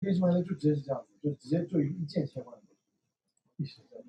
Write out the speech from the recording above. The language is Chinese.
为什完了就直接是这样子就直接就一键切换一直这样